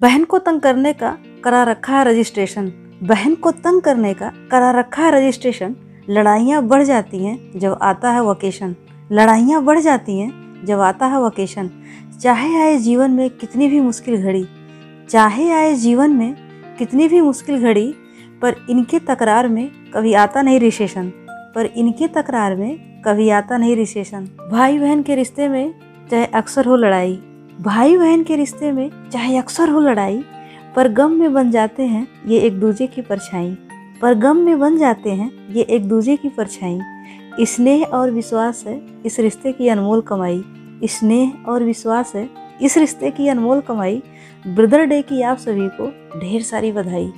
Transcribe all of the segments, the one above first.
बहन को तंग करने का करा रखा है रजिस्ट्रेशन। बहन को तंग करने का करा रखा है रजिस्ट्रेशन। लड़ाइयाँ बढ़ जाती हैं जब आता है वोकेशन। लड़ाइयाँ बढ़ जाती हैं जब आता है वोकेशन। चाहे आए जीवन में कितनी भी मुश्किल घड़ी, चाहे आए जीवन में कितनी भी मुश्किल घड़ी, पर इनके तकरार में कभी आता नहीं रिसेशन। पर इनके तकरार में कभी आता नहीं रिसेशन। भाई बहन के रिश्ते में चाहे अक्सर हो लड़ाई भाई बहन के रिश्ते में चाहे अक्सर हो लड़ाई, पर गम में बन जाते हैं ये एक दूजे की परछाई। पर गम में बन जाते हैं ये एक दूजे की परछाई। स्नेह और विश्वास है इस रिश्ते की अनमोल कमाई। स्नेह और विश्वास है इस रिश्ते की अनमोल कमाई। ब्रदर डे की आप सभी को ढेर सारी बधाई।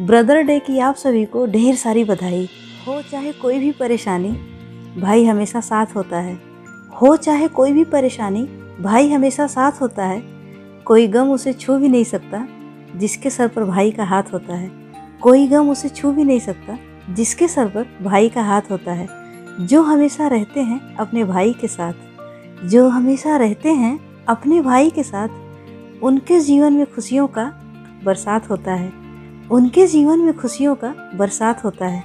ब्रदर डे की आप सभी को ढेर सारी बधाई। हो चाहे कोई भी परेशानी, भाई हमेशा साथ होता है। हो चाहे कोई भी परेशानी भाई हमेशा साथ होता है। कोई गम उसे छू भी नहीं सकता, जिसके सर पर भाई का हाथ होता है। कोई गम उसे छू भी नहीं सकता, जिसके सर पर भाई का हाथ होता है। जो हमेशा रहते हैं अपने भाई के साथ। जो हमेशा रहते हैं अपने भाई के साथ। उनके जीवन में खुशियों का बरसात होता है। उनके जीवन में खुशियों का बरसात होता है।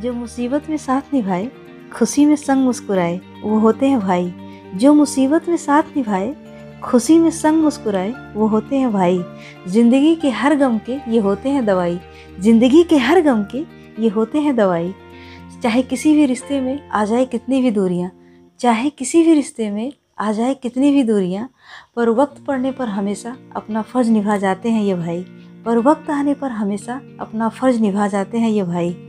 जो मुसीबत में साथ निभाए, खुशी में संग मुस्कुराए, वो होते हैं भाई। जो मुसीबत में साथ निभाए, खुशी में संग मुस्कुराए, वो होते हैं भाई। ज़िंदगी के हर गम के ये होते हैं दवाई। ज़िंदगी के हर गम के ये होते हैं दवाई। चाहे किसी भी रिश्ते में आ जाए कितनी भी दूरियाँ, चाहे किसी भी रिश्ते में आ जाए कितनी भी दूरियाँ, पर वक्त पड़ने पर हमेशा अपना फ़र्ज़ निभा जाते हैं ये भाई। पर वक्त आने पर हमेशा अपना फ़र्ज़ निभा जाते हैं ये भाई।